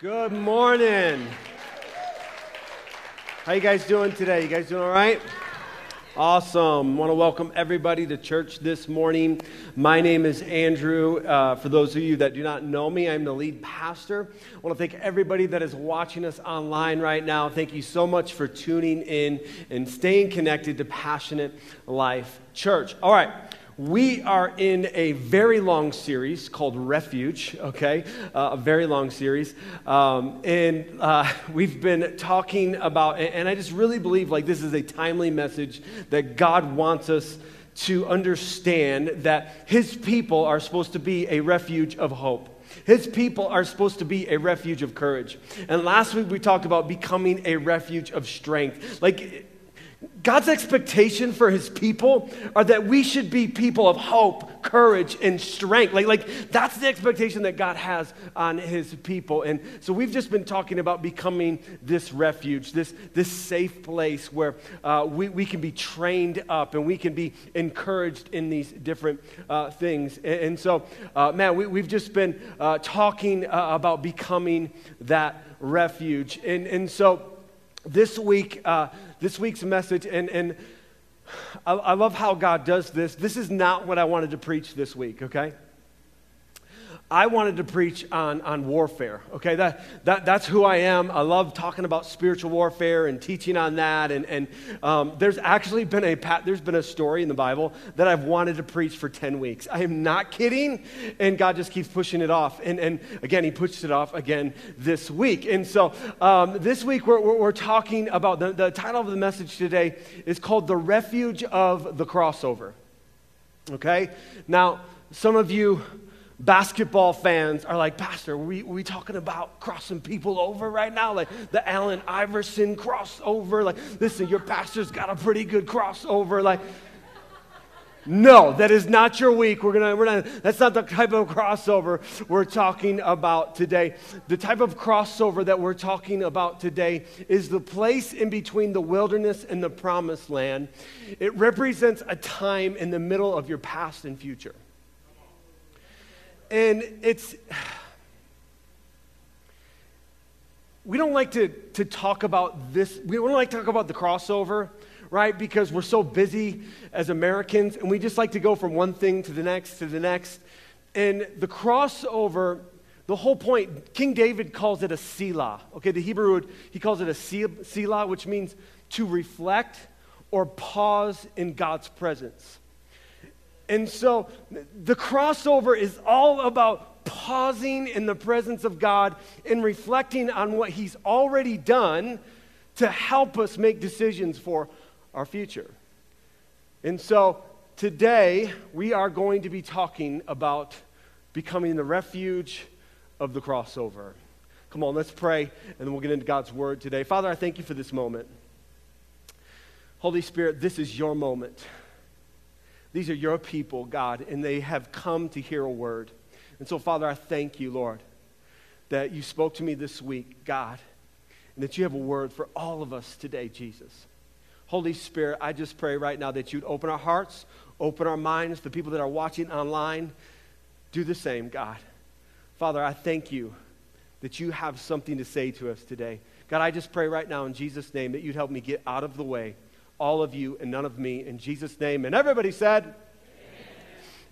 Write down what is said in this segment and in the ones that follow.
Good morning. How you guys doing today? You guys doing all right? Awesome. Want to welcome everybody to church this morning. My name is Andrew. Uh, for those of you that do not know me, I'm the lead pastor. I want to thank everybody that is watching us online right now. Thank you so much for tuning in and staying connected to Passionate Life Church. All right. We are in a very long series called Refuge, okay? Uh, a very long series. Um, and uh, we've been talking about, and I just really believe like this is a timely message that God wants us to understand that His people are supposed to be a refuge of hope. His people are supposed to be a refuge of courage. And last week we talked about becoming a refuge of strength. Like, God's expectation for his people are that we should be people of hope, courage, and strength. Like, like that's the expectation that God has on his people. And so we've just been talking about becoming this refuge, this, this safe place where uh, we, we can be trained up and we can be encouraged in these different uh, things. And, and so, uh, man, we, we've just been uh, talking uh, about becoming that refuge. And, and so this week, uh, this week's message, and, and I, I love how God does this. This is not what I wanted to preach this week, okay? I wanted to preach on, on warfare. Okay, that, that, that's who I am. I love talking about spiritual warfare and teaching on that. And, and um, there's actually been a there's been a story in the Bible that I've wanted to preach for 10 weeks. I am not kidding. And God just keeps pushing it off. And, and again, He pushed it off again this week. And so um, this week we're, we're, we're talking about the, the title of the message today is called The Refuge of the Crossover. Okay, now some of you basketball fans are like, Pastor, we, we talking about crossing people over right now? Like the Allen Iverson crossover? Like, listen, your pastor's got a pretty good crossover. Like, no, that is not your week. We're gonna, we're not, that's not the type of crossover we're talking about today. The type of crossover that we're talking about today is the place in between the wilderness and the promised land. It represents a time in the middle of your past and future. And it's, we don't like to, to talk about this, we don't like to talk about the crossover, right? Because we're so busy as Americans and we just like to go from one thing to the next to the next. And the crossover, the whole point, King David calls it a Selah. Okay, the Hebrew, word, he calls it a Selah, which means to reflect or pause in God's presence. And so the crossover is all about pausing in the presence of God and reflecting on what He's already done to help us make decisions for our future. And so today we are going to be talking about becoming the refuge of the crossover. Come on, let's pray, and then we'll get into God's word today. Father, I thank you for this moment. Holy Spirit, this is your moment. These are your people, God, and they have come to hear a word. And so, Father, I thank you, Lord, that you spoke to me this week, God, and that you have a word for all of us today, Jesus. Holy Spirit, I just pray right now that you'd open our hearts, open our minds, the people that are watching online, do the same, God. Father, I thank you that you have something to say to us today. God, I just pray right now in Jesus' name that you'd help me get out of the way all of you and none of me. In Jesus' name. And everybody said,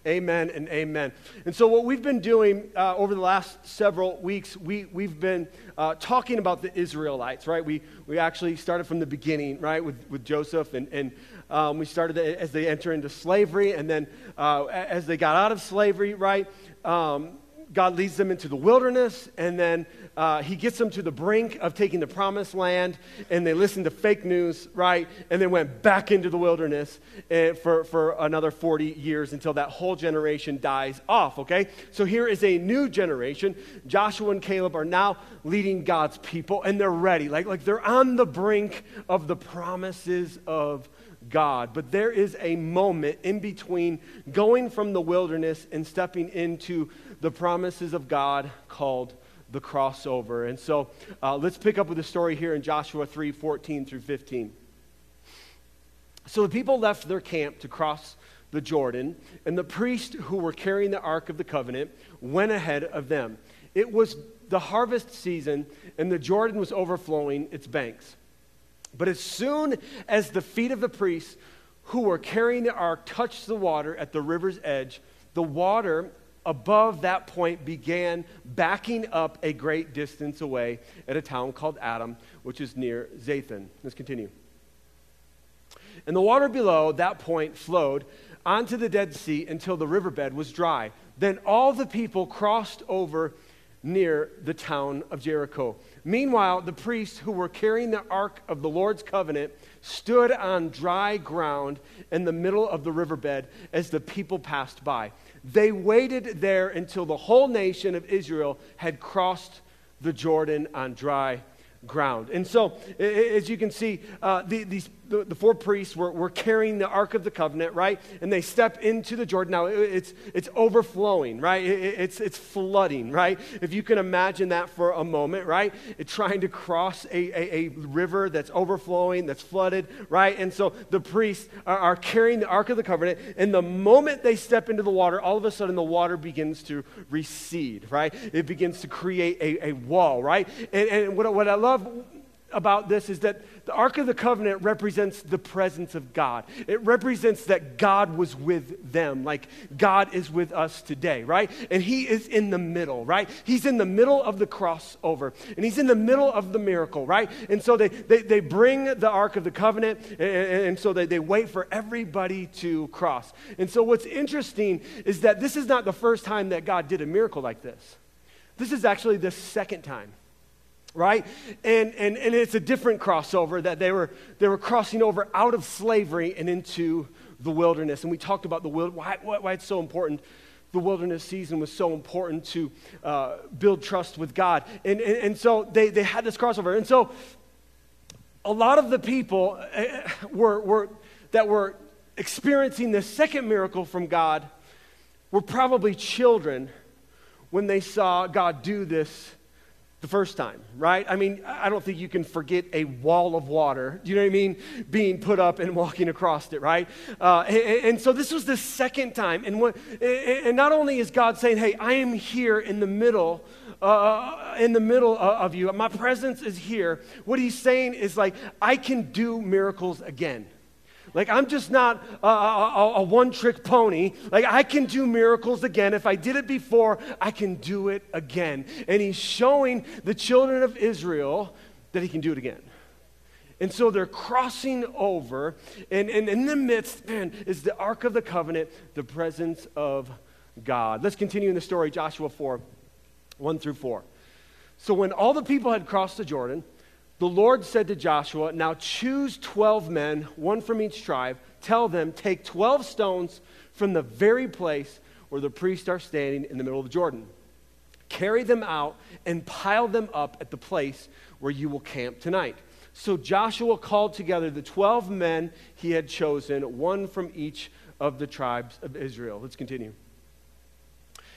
Amen and amen. And so, what we've been doing uh, over the last several weeks, we, we've been uh, talking about the Israelites, right? We, we actually started from the beginning, right, with, with Joseph, and, and um, we started as they enter into slavery, and then uh, as they got out of slavery, right, um, God leads them into the wilderness, and then uh, he gets them to the brink of taking the promised land, and they listen to fake news, right? And then went back into the wilderness eh, for, for another 40 years until that whole generation dies off, okay? So here is a new generation. Joshua and Caleb are now leading God's people, and they're ready. Like, like they're on the brink of the promises of God. But there is a moment in between going from the wilderness and stepping into the promises of God called the crossover. And so uh, let's pick up with the story here in Joshua 3 14 through 15. So the people left their camp to cross the Jordan, and the priests who were carrying the Ark of the Covenant went ahead of them. It was the harvest season, and the Jordan was overflowing its banks. But as soon as the feet of the priests who were carrying the ark touched the water at the river's edge, the water above that point began backing up a great distance away at a town called Adam, which is near Zarethan. Let's continue. And the water below that point flowed onto the Dead Sea until the riverbed was dry. Then all the people crossed over near the town of Jericho. Meanwhile, the priests who were carrying the ark of the Lord's covenant stood on dry ground in the middle of the riverbed as the people passed by. They waited there until the whole nation of Israel had crossed the Jordan on dry ground. And so, as you can see, uh, the, these, the, the, four priests were, were carrying the Ark of the Covenant, right? And they step into the Jordan. Now, it's, it's overflowing, right? it's, it's flooding, right? If you can imagine that for a moment, right? It's trying to cross a, a, a river that's overflowing, that's flooded, right? And so the priests are, are carrying the Ark of the Covenant. And the moment they step into the water, all of a sudden the water begins to recede, right? It begins to create a, a wall, right? And, and what, what I love about this is that the Ark of the Covenant represents the presence of God. It represents that God was with them, like God is with us today, right? And He is in the middle, right? He's in the middle of the crossover, and He's in the middle of the miracle, right? And so they, they, they bring the Ark of the Covenant, and, and so they, they wait for everybody to cross. And so what's interesting is that this is not the first time that God did a miracle like this. This is actually the second time right? And, and, and it's a different crossover that they were, they were crossing over out of slavery and into the wilderness. And we talked about the wild, why, why it's so important. The wilderness season was so important to uh, build trust with God. And, and, and so they, they had this crossover. And so a lot of the people uh, were, were, that were experiencing this second miracle from God were probably children when they saw God do this the first time, right? I mean, I don't think you can forget a wall of water, do you know what I mean? Being put up and walking across it, right? Uh, and, and, so this was the second time. And, what, and not only is God saying, hey, I am here in the middle, uh, in the middle of you, my presence is here. What he's saying is like, I can do miracles again. Like, I'm just not a, a, a one trick pony. Like, I can do miracles again. If I did it before, I can do it again. And he's showing the children of Israel that he can do it again. And so they're crossing over, and, and in the midst, man, is the Ark of the Covenant, the presence of God. Let's continue in the story, Joshua 4 1 through 4. So when all the people had crossed the Jordan, the Lord said to Joshua, Now choose 12 men, one from each tribe. Tell them, Take 12 stones from the very place where the priests are standing in the middle of the Jordan. Carry them out and pile them up at the place where you will camp tonight. So Joshua called together the 12 men he had chosen, one from each of the tribes of Israel. Let's continue.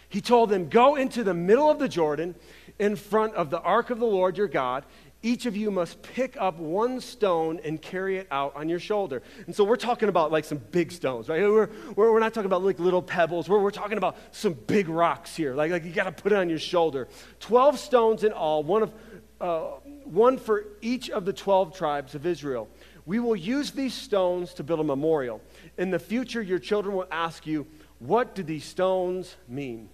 He told them, Go into the middle of the Jordan in front of the ark of the Lord your God each of you must pick up one stone and carry it out on your shoulder. And so we're talking about like some big stones, right? We're, we're, we're not talking about like little pebbles. We're, we're talking about some big rocks here. Like, like you got to put it on your shoulder. 12 stones in all, one, of, uh, one for each of the 12 tribes of Israel. We will use these stones to build a memorial. In the future, your children will ask you, What do these stones mean?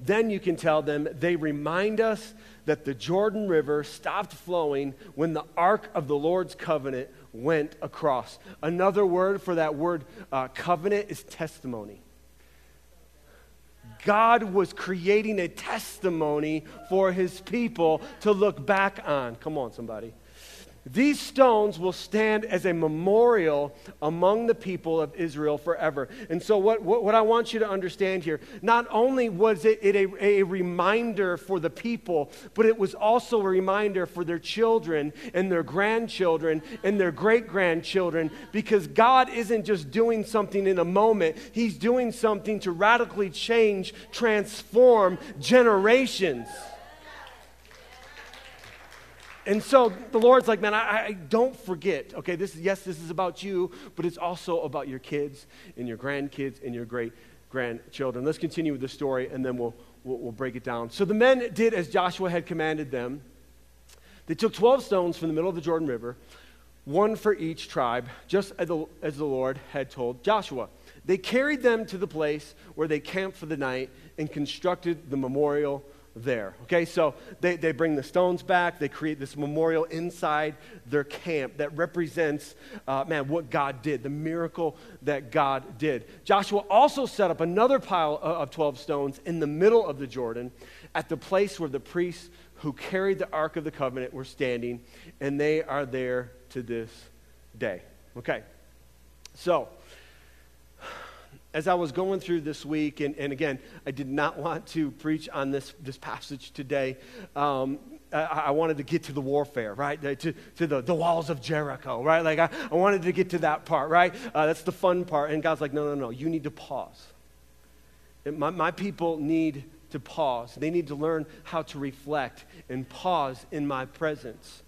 Then you can tell them, They remind us that the Jordan River stopped flowing when the Ark of the Lord's covenant went across. Another word for that word uh, covenant is testimony. God was creating a testimony for his people to look back on. Come on, somebody. These stones will stand as a memorial among the people of Israel forever. And so, what, what, what I want you to understand here, not only was it, it a, a reminder for the people, but it was also a reminder for their children and their grandchildren and their great grandchildren, because God isn't just doing something in a moment, He's doing something to radically change, transform generations. And so the Lord's like, man, I, I, don't forget. Okay, this is yes, this is about you, but it's also about your kids and your grandkids and your great grandchildren. Let's continue with the story, and then we'll we'll, we'll break it down. So the men did as Joshua had commanded them. They took 12 stones from the middle of the Jordan River, one for each tribe, just as the, as the Lord had told Joshua. They carried them to the place where they camped for the night and constructed the memorial there. Okay, so they, they bring the stones back, they create this memorial inside their camp that represents, uh, man, what God did, the miracle that God did. Joshua also set up another pile of 12 stones in the middle of the Jordan at the place where the priests who carried the Ark of the Covenant were standing, and they are there to this day. Okay, so as I was going through this week, and, and again, I did not want to preach on this, this passage today. Um, I, I, wanted to get to the warfare, right? To, to the, the walls of Jericho, right? Like, I, I wanted to get to that part, right? Uh, that's the fun part. And God's like, no, no, no, you need to pause. my, my people need to pause. They need to learn how to reflect and pause in my presence.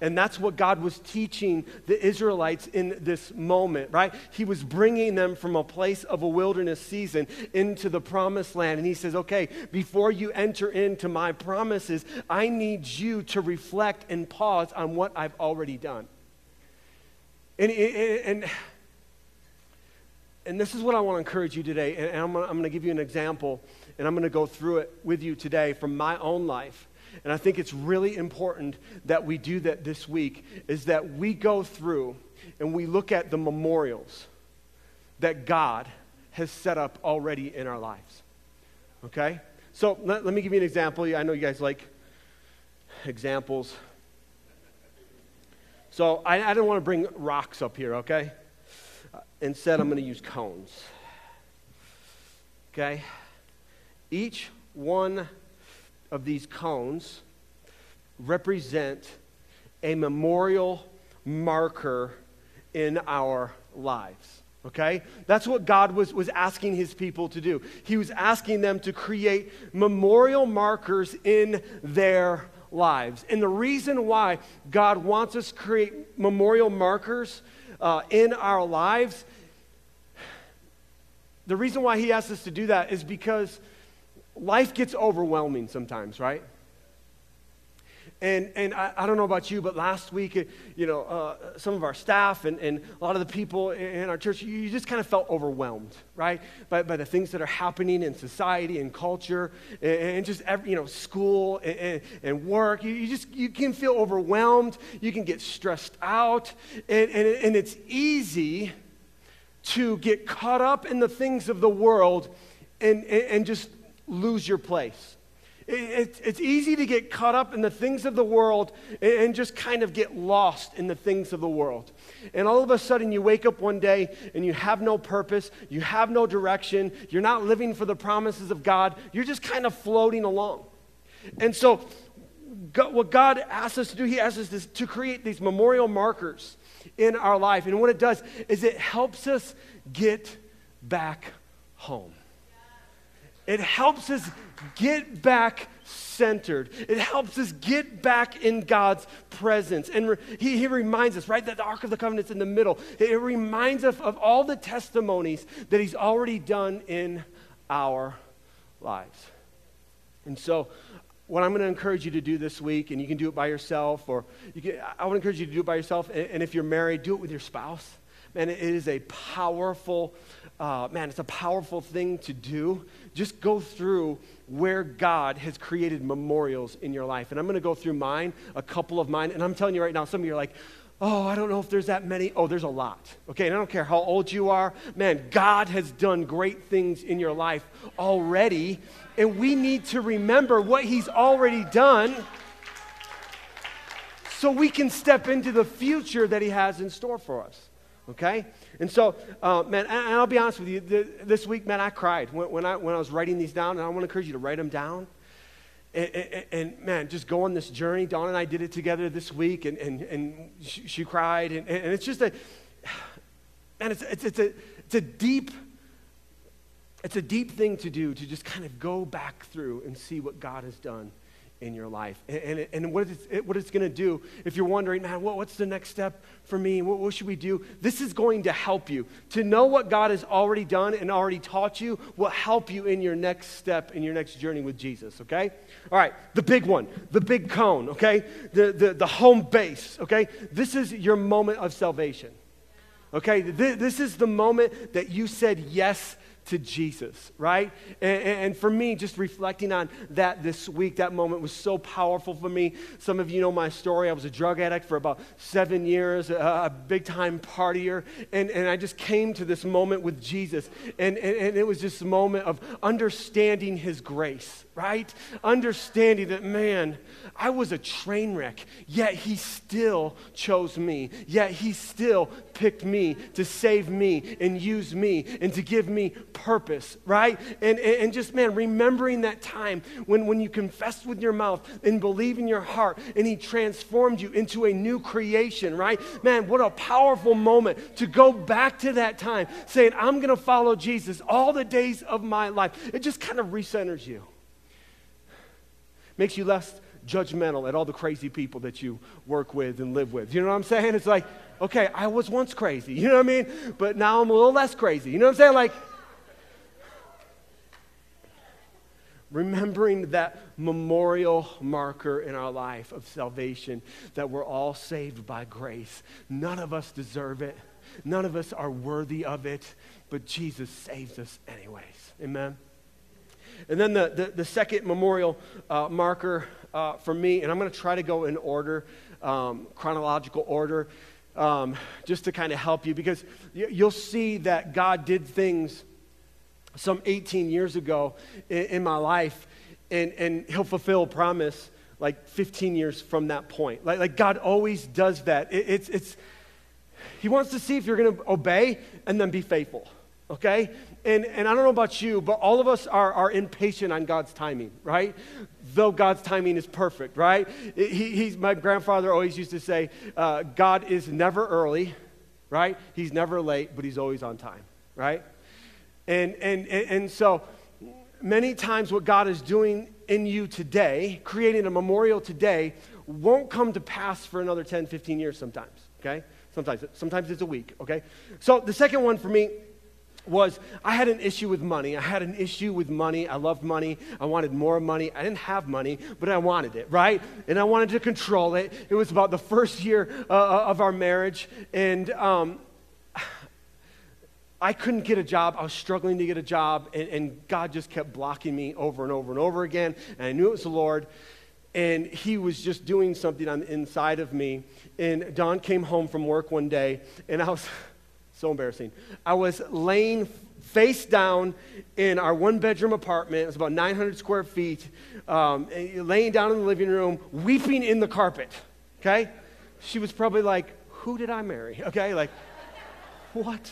And that's what God was teaching the Israelites in this moment, right? He was bringing them from a place of a wilderness season into the promised land. And He says, okay, before you enter into my promises, I need you to reflect and pause on what I've already done. And, and, and this is what I want to encourage you today. And I'm going to give you an example, and I'm going to go through it with you today from my own life. And I think it's really important that we do that this week is that we go through and we look at the memorials that God has set up already in our lives. Okay? So let, let me give you an example. I know you guys like examples. So I, I don't want to bring rocks up here, okay? Uh, instead, I'm going to use cones. Okay? Each one of these cones represent a memorial marker in our lives. Okay? That's what God was, was asking his people to do. He was asking them to create memorial markers in their lives. And the reason why God wants us to create memorial markers uh, in our lives, the reason why he asks us to do that is because life gets overwhelming sometimes, right? And, and I, I, don't know about you, but last week, you know, uh, some of our staff and, and a lot of the people in our church, you just kind of felt overwhelmed, right? By, by the things that are happening in society and culture and, and just, every, you know, school and, and work. You, you, just, you can feel overwhelmed. You can get stressed out. And, and, and it's easy to get caught up in the things of the world and, and just lose your place. it's easy to get caught up in the things of the world and just kind of get lost in the things of the world. And all of a sudden, you wake up one day and you have no purpose, you have no direction, you're not living for the promises of God, you're just kind of floating along. And so, God, what God asks us to do, He asks us to, to create these memorial markers in our life. And what it does is it helps us get back home. It helps us get back centered. It helps us get back in God's presence. And re- he, he reminds us, right, that the Ark of the Covenant's in the middle. It, it reminds us of all the testimonies that He's already done in our lives. And so, what I'm going to encourage you to do this week, and you can do it by yourself, or you can, I would encourage you to do it by yourself. And, and if you're married, do it with your spouse. Man, it is a powerful, uh, man, it's a powerful thing to do just go through where God has created memorials in your life. And I'm going to go through mine, a couple of mine. And I'm telling you right now, some of you are like, oh, I don't know if there's that many. Oh, there's a lot. Okay, and I don't care how old you are. Man, God has done great things in your life already. And we need to remember what He's already done so we can step into the future that He has in store for us. Okay? And so, uh, man, and I'll be honest with you, this week, man, I cried when, when, I, when I was writing these down, and I want to encourage you to write them down. And, and, and, man, just go on this journey. Dawn and I did it together this week, and, and, and she, she cried. And, and it's just a, man, it's, it's, it's, a, it's a deep, it's a deep thing to do to just kind of go back through and see what God has done in your life. And, and, and what it's, what it's going to do, if you're wondering, man, what, what's the next step for me? What, what should we do? This is going to help you. To know what God has already done and already taught you will help you in your next step, in your next journey with Jesus, okay? All right, the big one, the big cone, okay? The, the, the home base, okay? This is your moment of salvation. Okay, this is the moment that you said yes to Jesus, right? And, and, for me, just reflecting on that this week, that moment was so powerful for me. Some of you know my story. I was a drug addict for about seven years, a, a big time partier. And, and I just came to this moment with Jesus. And, and, and it was just a moment of understanding his grace, right? Understanding that, man, I was a train wreck, yet he still chose me. Yet he still picked me to save me and use me and to give me purpose, right? And, and, just, man, remembering that time when, when you confessed with your mouth and believe in your heart and he transformed you into a new creation, right? Man, what a powerful moment to go back to that time saying, I'm going to follow Jesus all the days of my life. It just kind of recenters you. Makes you less judgmental at all the crazy people that you work with and live with. You know what I'm saying? It's like, okay, I was once crazy, you know what I mean? But now I'm a little less crazy. You know what I'm saying? Like, remembering that memorial marker in our life of salvation that we're all saved by grace. None of us deserve it, none of us are worthy of it, but Jesus saves us anyways. Amen. And then the, the, the second memorial uh, marker uh, for me, and I'm going to try to go in order, um, chronological order, um, just to kind of help you, because you'll see that God did things some 18 years ago in, in my life, and, and He'll fulfill a promise like 15 years from that point. Like, like God always does that. It, it's, it's, he wants to see if you're going to obey and then be faithful okay? And, and I don't know about you, but all of us are, are impatient on God's timing, right? Though God's timing is perfect, right? He, my grandfather always used to say, uh, God is never early, right? He's never late, but he's always on time, right? And, and, and, so many times what God is doing in you today, creating a memorial today, won't come to pass for another 10, 15 years sometimes, okay? Sometimes, sometimes it's a week, okay? So the second one for me was I had an issue with money. I had an issue with money. I loved money. I wanted more money. I didn't have money, but I wanted it, right? And I wanted to control it. It was about the first year uh, uh, of our marriage, and um, I couldn't get a job. I was struggling to get a job, and, and God just kept blocking me over and over and over again. And I knew it was the Lord, and He was just doing something on the inside of me. And Dawn came home from work one day, and I was. So embarrassing. I was laying face down in our one bedroom apartment. It was about 900 square feet, um, laying down in the living room, weeping in the carpet. Okay? She was probably like, Who did I marry? Okay? Like, what?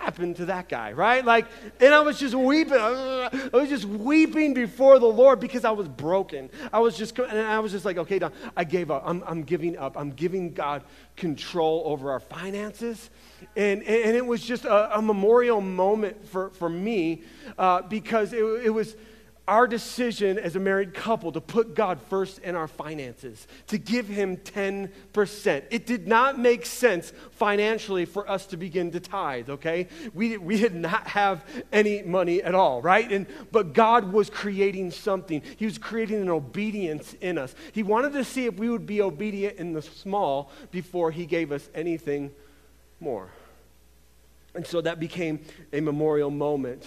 Happened to that guy, right? Like, and I was just weeping. I was just weeping before the Lord because I was broken. I was just, and I was just like, okay, Dawn, I gave up. I'm, I'm giving up. I'm giving God control over our finances. And, and it was just a, a memorial moment for, for me uh, because it, it was our decision as a married couple to put God first in our finances, to give Him 10%. It did not make sense financially for us to begin to tithe, okay? We, we did not have any money at all, right? And, but God was creating something. He was creating an obedience in us. He wanted to see if we would be obedient in the small before He gave us anything more. And so that became a memorial moment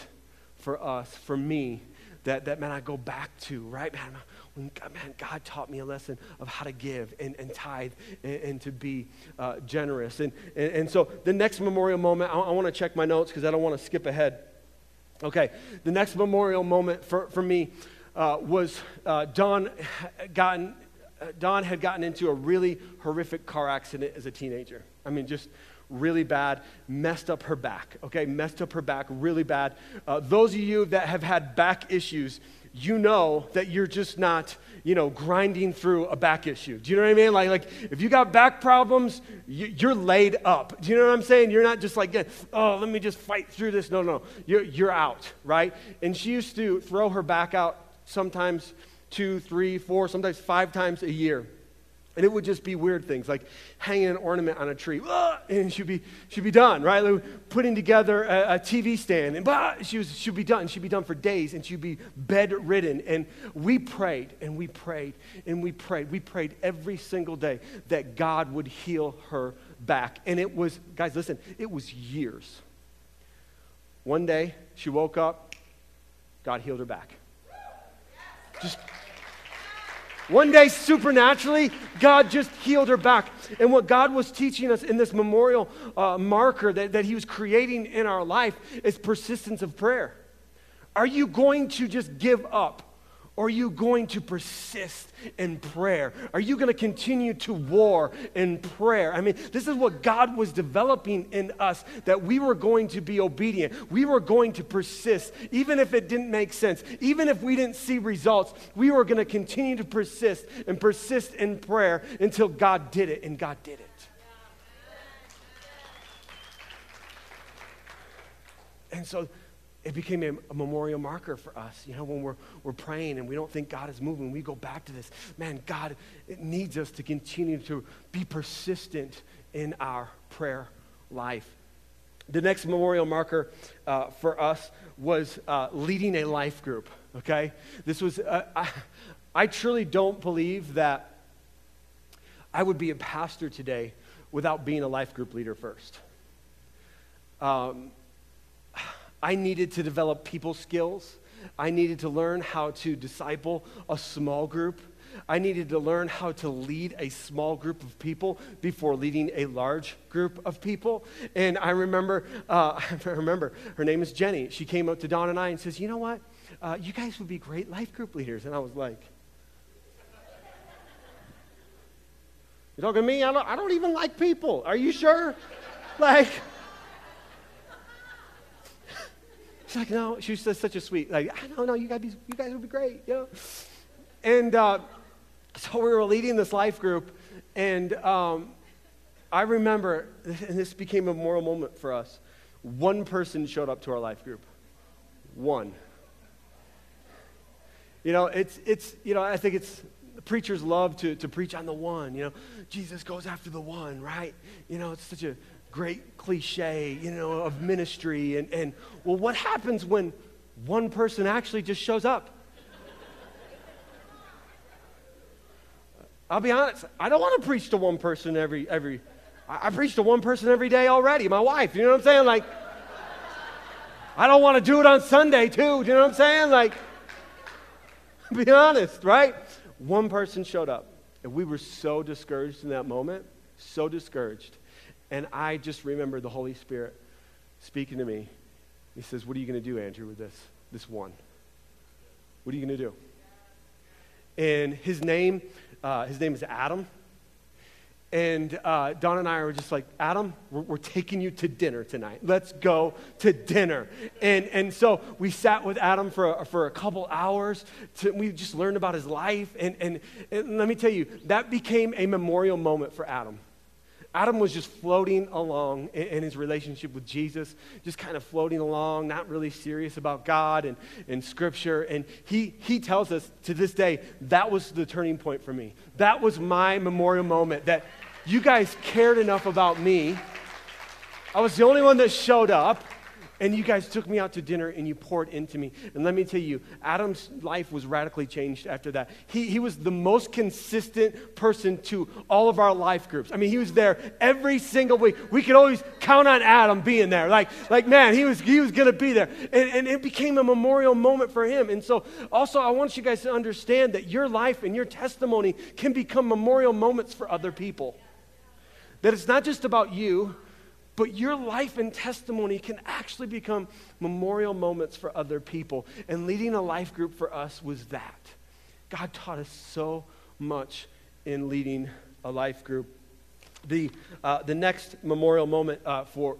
for us, for me that, that man, I go back to, right? Man, when man, God taught me a lesson of how to give and, and tithe and, and to be uh, generous. And, and, and, so the next memorial moment, I, I want to check my notes because I don't want to skip ahead. Okay, the next memorial moment for, for me uh, was uh, Dawn, gotten, uh, Dawn had gotten into a really horrific car accident as a teenager. I mean, just really bad, messed up her back, okay? Messed up her back really bad. Uh, those of you that have had back issues, you know that you're just not, you know, grinding through a back issue. Do you know what I mean? Like, like if you got back problems, you, are laid up. Do you know what I'm saying? You're not just like, oh, let me just fight through this. No, no, you're, you're out, right? And she used to throw her back out sometimes two, three, four, sometimes five times a year. And it would just be weird things like hanging an ornament on a tree, ah, and she'd be, she'd be done, right? Like putting together a, a TV stand, and bah, she was, she'd be done. She'd be done for days, and she'd be bedridden. And we prayed, and we prayed, and we prayed. We prayed every single day that God would heal her back. And it was, guys, listen, it was years. One day, she woke up, God healed her back. Just one day, supernaturally, God just healed her back. And what God was teaching us in this memorial uh, marker that, that He was creating in our life is persistence of prayer. Are you going to just give up? Are you going to persist in prayer? Are you going to continue to war in prayer? I mean, this is what God was developing in us that we were going to be obedient. We were going to persist, even if it didn't make sense, even if we didn't see results. We were going to continue to persist and persist in prayer until God did it, and God did it. And so it became a, a, memorial marker for us. You know, when we're, we're praying and we don't think God is moving, we go back to this. Man, God needs us to continue to be persistent in our prayer life. The next memorial marker uh, for us was uh, leading a life group, okay? This was, uh, I, I truly don't believe that I would be a pastor today without being a life group leader first. Um, I needed to develop people skills. I needed to learn how to disciple a small group. I needed to learn how to lead a small group of people before leading a large group of people. And I remember, uh, I remember her name is Jenny. She came up to Dawn and I and says, "You know what? Uh, you guys would be great life group leaders." And I was like, "You're talking to me? I don't, I don't even like people. Are you sure?" like. She's like, no, she says such a sweet, like, I don't know, you guys, you guys would be great, you know? And uh, so we were leading this life group, and um, I remember, and this became a moral moment for us. One person showed up to our life group. One. You know, it's, it's you know, I think it's, preachers love to, to preach on the one, you know. Jesus goes after the one, right? You know, it's such a great cliche, you know, of ministry. And, and well, what happens when one person actually just shows up? I'll be honest, I don't want to preach to one person every, every, I, I preach to one person every day already, my wife, you know what I'm saying? Like, I don't want to do it on Sunday too, you know what I'm saying? Like, be honest, right? One person showed up, and we were so discouraged in that moment, so discouraged. And I just remember the Holy Spirit speaking to me. He says, What are you going to do, Andrew, with this, this one? What are you going to do? And his name, uh, his name is Adam. And uh, Dawn and I were just like, Adam, we're, we're, taking you to dinner tonight. Let's go to dinner. And, and so we sat with Adam for a, for a couple hours. To, we just learned about his life. And, and, and let me tell you, that became a memorial moment for Adam. Adam was just floating along in, his relationship with Jesus, just kind of floating along, not really serious about God and, and Scripture. And he, he tells us to this day, that was the turning point for me. That was my memorial moment that you guys cared enough about me. I was the only one that showed up and you guys took me out to dinner and you poured into me. And let me tell you, Adam's life was radically changed after that. He, he was the most consistent person to all of our life groups. I mean, he was there every single week. We could always count on Adam being there. Like, like man, he was, he was going to be there. And, and it became a memorial moment for him. And so, also, I want you guys to understand that your life and your testimony can become memorial moments for other people. That it's not just about you but your life and testimony can actually become memorial moments for other people. And leading a life group for us was that. God taught us so much in leading a life group. The, uh, the next memorial moment uh, for,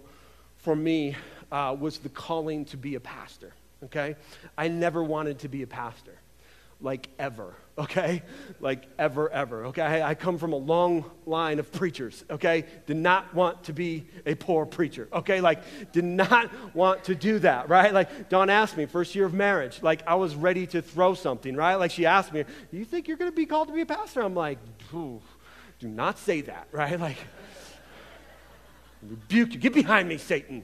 for me uh, was the calling to be a pastor. Okay? I never wanted to be a pastor. like ever, okay? Like ever, ever, okay? I, come from a long line of preachers, okay? Did not want to be a poor preacher, okay? Like, did not want to do that, right? Like, Dawn asked me, first year of marriage, like, I was ready to throw something, right? Like, she asked me, Do you think you're gonna be called to be a pastor? I'm like, do not say that, right? Like, rebuke you. Get behind me, Satan.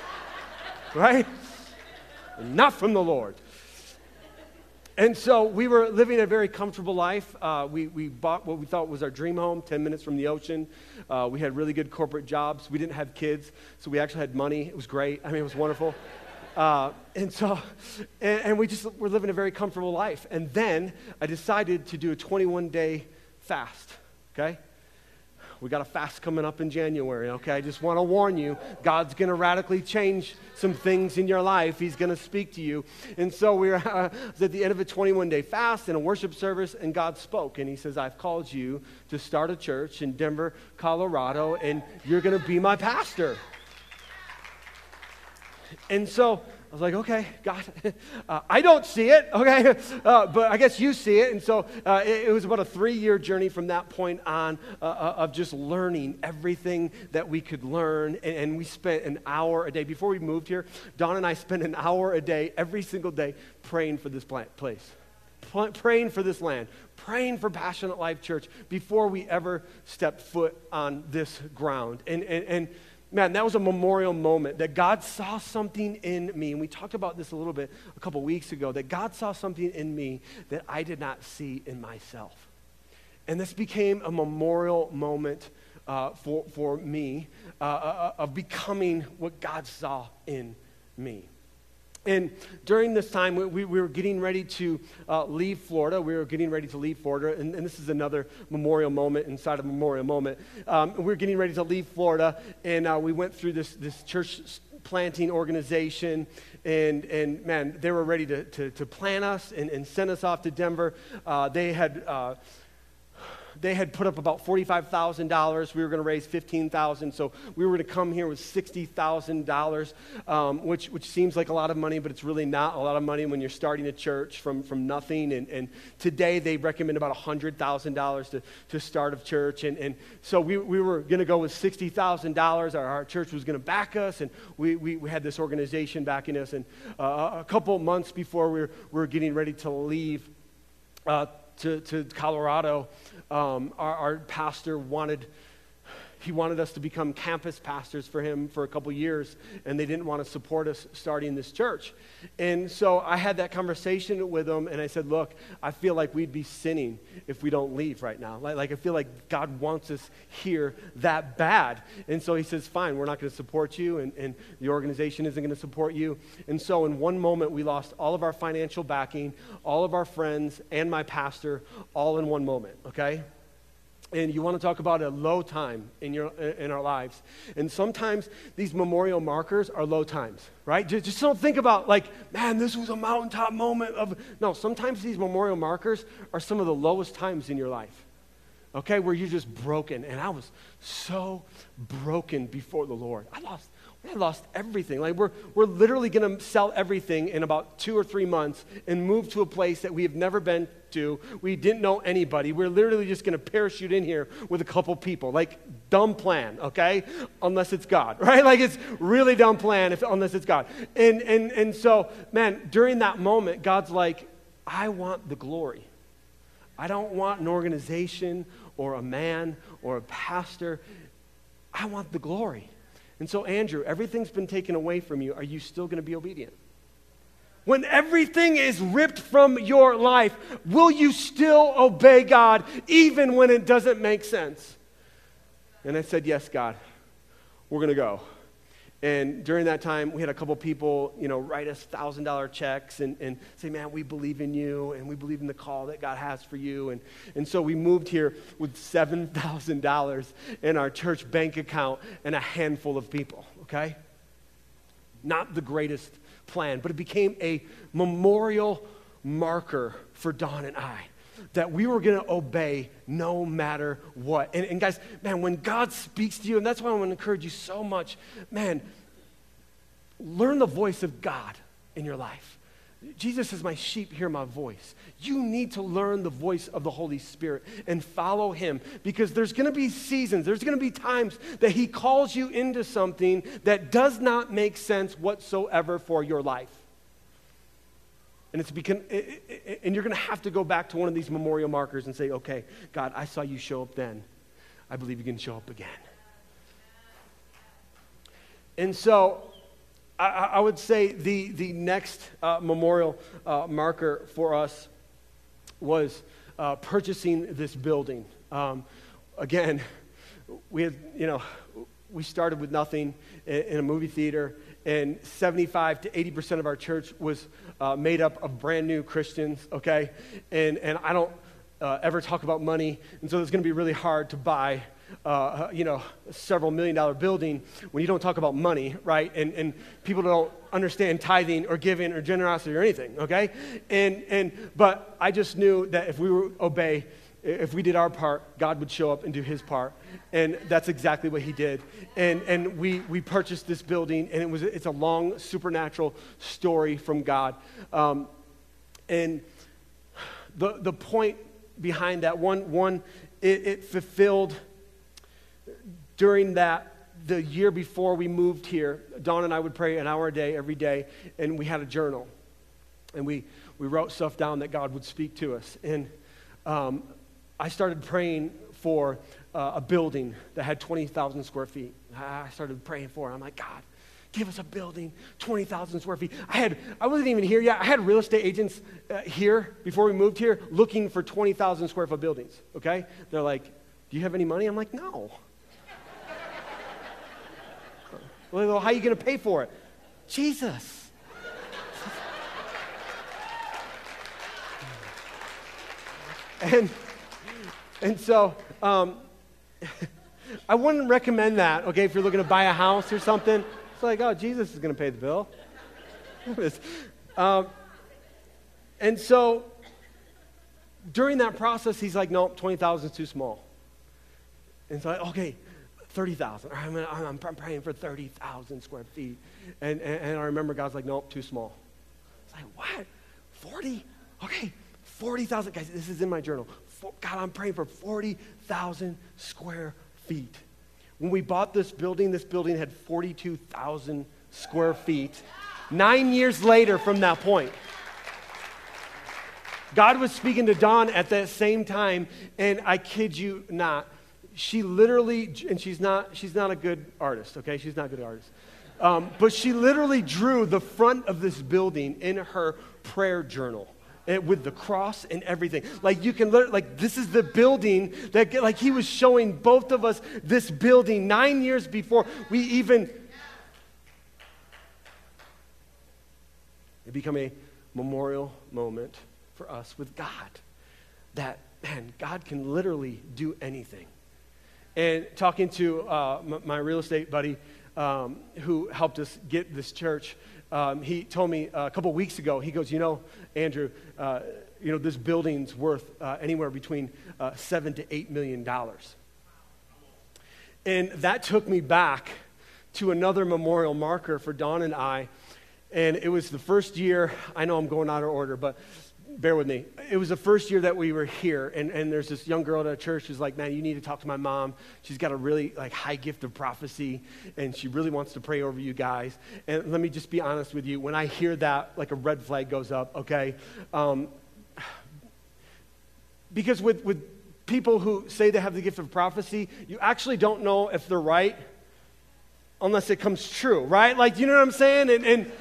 right? Not from the Lord. And so we were living a very comfortable life. Uh, we, we bought what we thought was our dream home, 10 minutes from the ocean. Uh, we had really good corporate jobs. We didn't have kids, so we actually had money. It was great. I mean, it was wonderful. Uh, and so, and, and, we just were living a very comfortable life. And then I decided to do a 21 day fast, okay? We got a fast coming up in January, okay? I just want to warn you God's going to radically change some things in your life. He's going to speak to you. And so we were uh, at the end of a 21 day fast and a worship service, and God spoke. And He says, I've called you to start a church in Denver, Colorado, and you're going to be my pastor. And so I was like, okay, God, uh, I don't see it, okay, uh, but I guess you see it. And so uh, it, it, was about a three year journey from that point on uh, uh, of just learning everything that we could learn. And, and, we spent an hour a day. Before we moved here, Dawn and I spent an hour a day every single day praying for this place, praying for this land, praying for Passionate Life Church before we ever stepped foot on this ground. And, and, and man, that was a memorial moment that God saw something in me. And we talked about this a little bit a couple weeks ago that God saw something in me that I did not see in myself. And this became a memorial moment uh, for, for me uh, uh, of becoming what God saw in me. And during this time, we, we were getting ready to uh, leave Florida. We were getting ready to leave Florida. And, and this is another memorial moment inside of memorial moment. Um, we were getting ready to leave Florida, and uh, we went through this, this church planting organization. And, and man, they were ready to, to, to plan us and, and send us off to Denver. Uh, they had uh, they had put up about $45,000. We were going to raise 15,000. so we were to come here with $60,000, um, which, which seems like a lot of money, but it's really not a lot of money when you're starting a church from, from nothing. And, and today they recommend about $100,000 to, to start a church. And, and so we, we were going to go with $60,000. Our, our church was going to back us, and we, we, we had this organization backing us. And uh, a couple months before we were, we were getting ready to leave, uh, to, to Colorado, um, our, our pastor wanted he wanted us to become campus pastors for him for a couple years, and they didn't want to support us starting this church. And so I had that conversation with him, and I said, Look, I feel like we'd be sinning if we don't leave right now. Like, like I feel like God wants us here that bad. And so he says, Fine, we're not going to support you, and, and the organization isn't going to support you. And so in one moment, we lost all of our financial backing, all of our friends, and my pastor, all in one moment, okay? And you want to talk about a low time in, your, in our lives. And sometimes these memorial markers are low times, right? Just, just don't think about, like, man, this was a mountaintop moment of. No, sometimes these memorial markers are some of the lowest times in your life, okay, where you're just broken. And I was so broken before the Lord. I lost I lost everything. Like, we're, we're literally going to sell everything in about two or three months and move to a place that we have never been to. We didn't know anybody. We're literally just going to parachute in here with a couple people. Like, dumb plan, okay? Unless it's God, right? Like, it's really dumb plan if, unless it's God. And, and, and so, man, during that moment, God's like, I want the glory. I don't want an organization or a man or a pastor. I want the glory. And so, Andrew, everything's been taken away from you. Are you still going to be obedient? When everything is ripped from your life, will you still obey God even when it doesn't make sense? And I said, Yes, God, we're going to go. And during that time, we had a couple people, you know, write us $1,000 checks and, and say, man, we believe in you and we believe in the call that God has for you. And, and so we moved here with $7,000 in our church bank account and a handful of people, okay? Not the greatest plan, but it became a memorial marker for Dawn and I that we were going to obey no matter what. And, and, guys, man, when God speaks to you, and that's why I want to encourage you so much, man, learn the voice of God in your life. Jesus says, My sheep hear my voice. You need to learn the voice of the Holy Spirit and follow him because there's going to be seasons, there's going to be times that he calls you into something that does not make sense whatsoever for your life. And, it's because, and you're going to have to go back to one of these memorial markers and say, okay, God, I saw you show up then. I believe you can show up again. And so I, I would say the, the next uh, memorial uh, marker for us was uh, purchasing this building. Um, again, we had, you know, we started with nothing in, in a movie theater, and 75 to 80% of our church was uh, made up of brand new Christians, okay? And, and I don't uh, ever talk about money, and so it's going to be really hard to buy uh, you know, several million dollar building when you don't talk about money, right? And, and people don't understand tithing or giving or generosity or anything, okay? And, and, but I just knew that if we would obey, if we did our part, God would show up and do his part. And that's exactly what he did. And, and we, we purchased this building, and it was, it's a long supernatural story from God. Um, and the, the point behind that, one, one it, it fulfilled during that, the year before we moved here, Dawn and I would pray an hour a day every day, and we had a journal. And we, we wrote stuff down that God would speak to us. And um, I started praying for uh, a building that had 20,000 square feet. I started praying for it. I'm like, God, give us a building, 20,000 square feet. I had, I wasn't even here yet. I had real estate agents uh, here before we moved here looking for 20,000 square foot buildings, okay? They're like, do you have any money? I'm like, no. Well, how are you going to pay for it? Jesus. and, and so um, I wouldn't recommend that, okay, if you're looking to buy a house or something. It's like, oh, Jesus is going to pay the bill. um, and so during that process, he's like, nope, 20,000 is too small. And so, okay, 30,000. I'm, I'm, I'm, praying for 30,000 square feet. And, and, and, I remember God's like, nope, too small. It's like, what? 40? Okay, 40,000. Guys, this is in my journal. God, I'm praying for 40,000 square feet. When we bought this building, this building had 42,000 square feet. Nine years later from that point. God was speaking to Dawn at that same time, and I kid you not, she literally, and she's not, she's not a good artist, okay? She's not a good artist. Um, but she literally drew the front of this building in her prayer journal with the cross and everything. Like you can like this is the building that, like he was showing both of us this building nine years before we even. It become a memorial moment for us with God. That, man, God can literally do anything. And talking to uh, m- my real estate buddy um, who helped us get this church, um, he told me a couple weeks ago, he goes, You know, Andrew, uh, you know, this building's worth uh, anywhere between uh, seven to eight million dollars. And that took me back to another memorial marker for Dawn and I. And it was the first year, I know I'm going out of order, but bear with me. It was the first year that we were here, and, and there's this young girl at a church who's like, man, you need to talk to my mom. She's got a really like high gift of prophecy, and she really wants to pray over you guys. And let me just be honest with you. When I hear that, like a red flag goes up, okay? Um, because with, with people who say they have the gift of prophecy, you actually don't know if they're right unless it comes true, right? Like, you know what I'm saying? And, and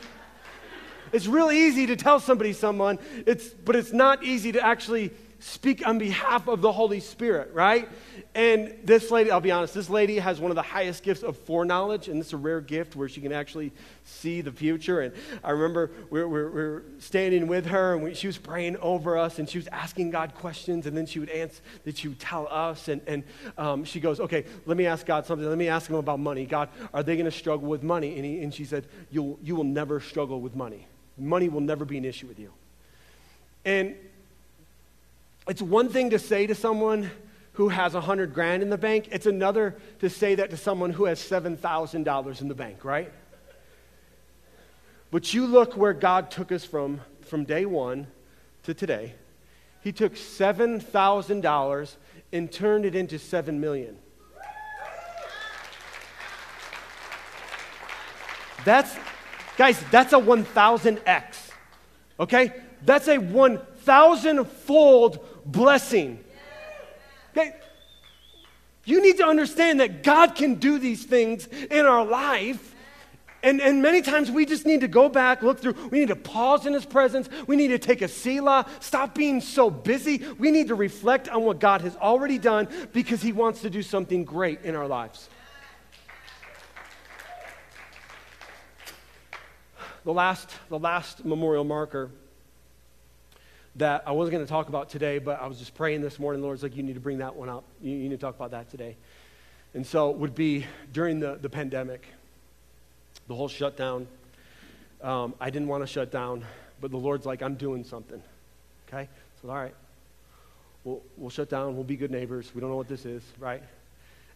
it's really easy to tell somebody someone, it's, but it's not easy to actually speak on behalf of the Holy Spirit, right? And this lady, I'll be honest, this lady has one of the highest gifts of foreknowledge, and it's a rare gift where she can actually see the future. And I remember we were, we were standing with her, and we, she was praying over us, and she was asking God questions, and then she would answer, that she would tell us. And, and um, she goes, Okay, let me ask God something. Let me ask him about money. God, are they going to struggle with money? And, he, and she said, You'll, You will never struggle with money. Money will never be an issue with you. And it's one thing to say to someone who has a hundred grand in the bank. It's another to say that to someone who has $7,000 in the bank, right? But you look where God took us from from day one to today, he took $7,000 and turned it into 7 million. That's, guys, that's a 1,000x. Okay? That's a 1,000 fold blessing. Okay? You need to understand that God can do these things in our life. And, and many times we just need to go back, look through. We need to pause in His presence. We need to take a Selah. Stop being so busy. We need to reflect on what God has already done because He wants to do something great in our lives. The last, the last memorial marker that I wasn't going to talk about today, but I was just praying this morning. The Lord's like, you need to bring that one up. You, you need to talk about that today. And so it would be during the, the pandemic, the whole shutdown. Um, I didn't want to shut down, but the Lord's like, I'm doing something. Okay? So, all right, we'll, we'll shut down. We'll be good neighbors. We don't know what this is, right?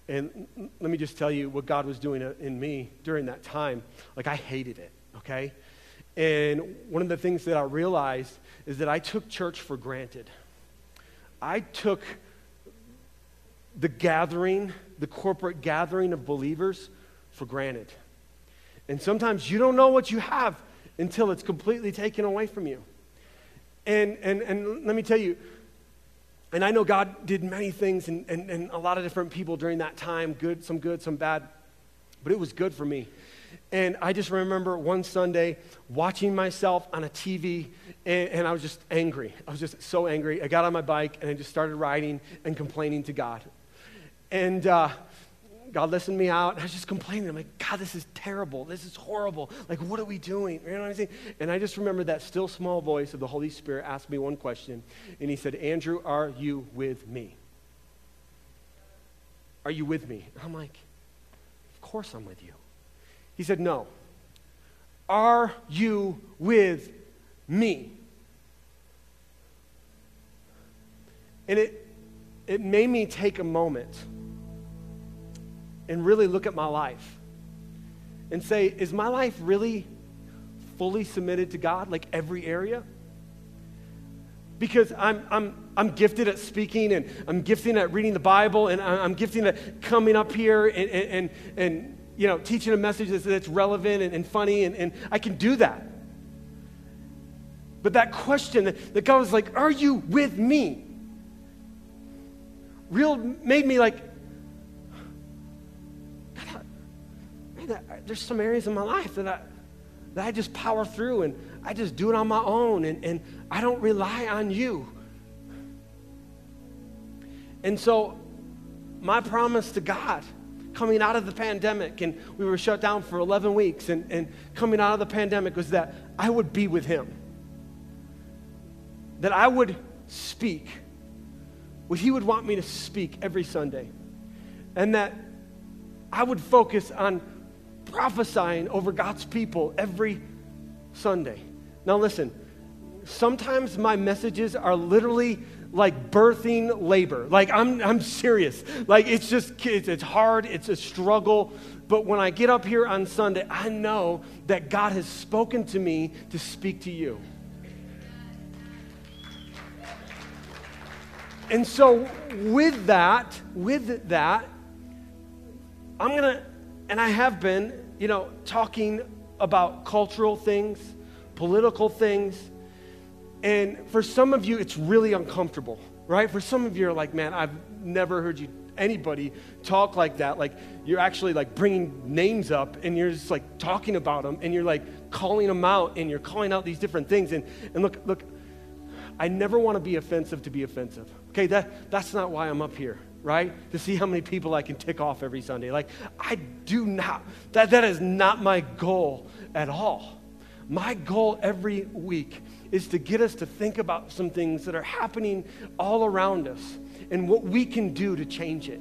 And let me just tell you what God was doing in me during that time. Like, I hated it okay? And one of the things that I realized is that I took church for granted. I took the gathering, the corporate gathering of believers for granted. And sometimes you don't know what you have until it's completely taken away from you. And, and, and let me tell you, and I know God did many things and, and, and a lot of different people during that time, good, some good, some bad, but it was good for me. And I just remember one Sunday watching myself on a TV, and, and, I was just angry. I was just so angry. I got on my bike and I just started riding and complaining to God. And uh, God listened me out. And I was just complaining. I'm like, God, this is terrible. This is horrible. Like, what are we doing? You know what I'm saying? And I just remember that still small voice of the Holy Spirit asked me one question. And he said, Andrew, are you with me? Are you with me? I'm like, course I'm with you. He said, No. Are you with me? And it, it made me take a moment and really look at my life and say, Is my life really fully submitted to God, like every area? Because I'm, I'm, I'm gifted at speaking and I'm gifted at reading the Bible and I'm gifted at coming up here and, and, and, and you know, teaching a message that's, that's relevant and, and funny, and, and I can do that. But that question that, that God was like, Are you with me? Real made me like, God, man, there's some areas in my life that I, that I just power through and I just do it on my own and, and I don't rely on you. And so, my promise to God coming out of the pandemic, and we were shut down for 11 weeks, and, and coming out of the pandemic was that I would be with him. That I would speak what he would want me to speak every Sunday. And that I would focus on prophesying over God's people every Sunday. Now, listen, sometimes my messages are literally like birthing labor. Like, I'm, I'm serious. Like, it's just, it's, it's hard, it's a struggle. But when I get up here on Sunday, I know that God has spoken to me to speak to you. And so, with that, with that, I'm to, and I have been, you know, talking about cultural things, political things, and for some of you, it's really uncomfortable, right? For some of you, are like, man, I've never heard you anybody talk like that. Like you're actually like bringing names up and you're just like talking about them and you're like calling them out and you're calling out these different things. And, and look, look, I never want to be offensive to be offensive. Okay, that, that's not why I'm up here, right? To see how many people I can tick off every Sunday. Like, I do not, that, that is not my goal at all. My goal every week is to get us to think about some things that are happening all around us and what we can do to change it.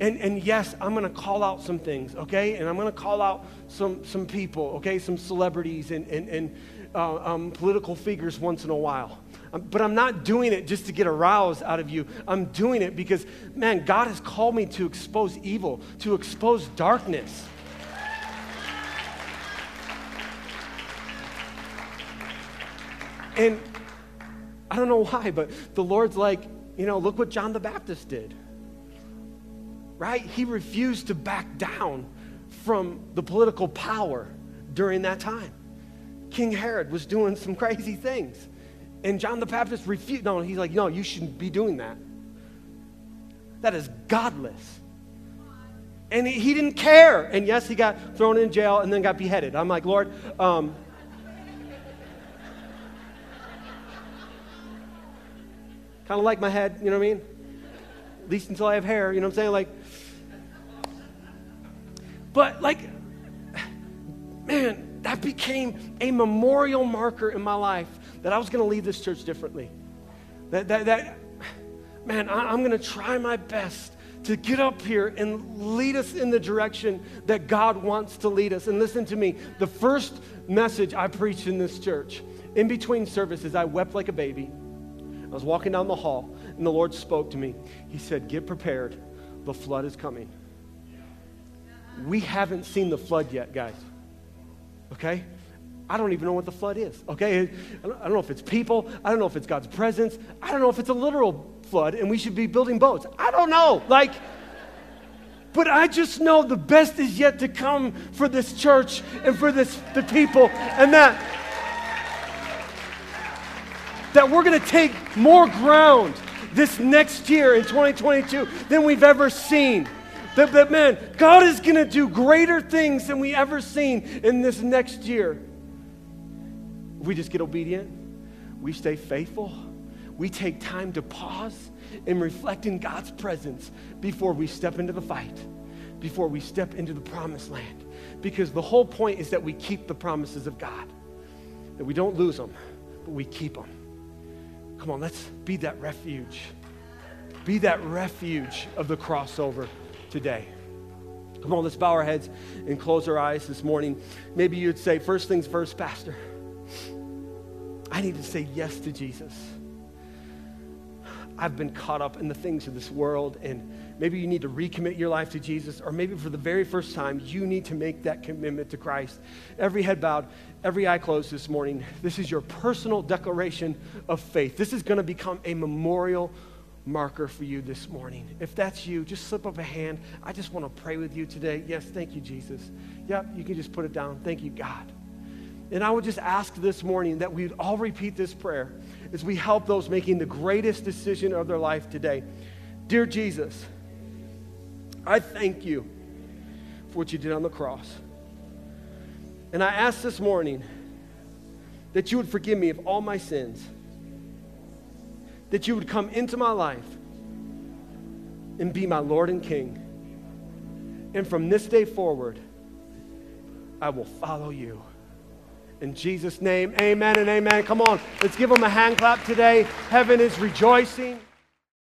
And, and yes, I'm going to call out some things, okay? And I'm going to call out some, some people, okay? Some celebrities and, and, and uh, um, political figures once in a while. Um, but I'm not doing it just to get a rouse out of you. I'm doing it because, man, God has called me to expose evil, to expose darkness. And I don't know why, but the Lord's like, you know, look what John the Baptist did. Right? He refused to back down from the political power during that time. King Herod was doing some crazy things. And John the Baptist refused. No, he's like, no, you shouldn't be doing that. That is godless. And he, he didn't care. And yes, he got thrown in jail and then got beheaded. I'm like, Lord, um, kind of like my head, you know what I mean? At least until I have hair, you know what I'm saying? Like, but like, man, that became a memorial marker in my life that I was going to lead this church differently. That, that, that man, I, I'm going to try my best to get up here and lead us in the direction that God wants to lead us. And listen to me the first message I preached in this church, in between services, I wept like a baby. I was walking down the hall, and the Lord spoke to me. He said, Get prepared, the flood is coming. We haven't seen the flood yet, guys. Okay? I don't even know what the flood is, okay? I don't, know if it's people. I don't know if it's God's presence. I don't know if it's a literal flood and we should be building boats. I don't know. Like, but I just know the best is yet to come for this church and for this, the people, and that, that we're going to take more ground this next year in 2022 than we've ever seen. That, that man, God is going to do greater things than we ever seen in this next year. We just get obedient, we stay faithful, we take time to pause and reflect in God's presence before we step into the fight, before we step into the promised land. Because the whole point is that we keep the promises of God, that we don't lose them, but we keep them. Come on, let's be that refuge. Be that refuge of the crossover today. Come on, let's bow our heads and close our eyes this morning. Maybe you'd say, first things first, Pastor, I need to say yes to Jesus. I've been caught up in the things of this world, and maybe you need to recommit your life to Jesus, or maybe for the very first time, you need to make that commitment to Christ. Every head bowed, every eye closed this morning. This is your personal declaration of faith. This is going to become a memorial marker for you this morning. If that's you, just slip up a hand. I just want to pray with you today. Yes, thank you, Jesus. Yep, you can just put it down. Thank you, God. And I would just ask this morning that we'd all repeat this prayer as we help those making the greatest decision of their life today. Dear Jesus, I thank you for what you did on the cross. And I ask this morning that you would forgive me of all my sins that you would come into my life and be my Lord and King. And from this day forward, I will follow you. In Jesus' name, amen and amen. Come on, let's give them a hand clap today. Heaven is rejoicing.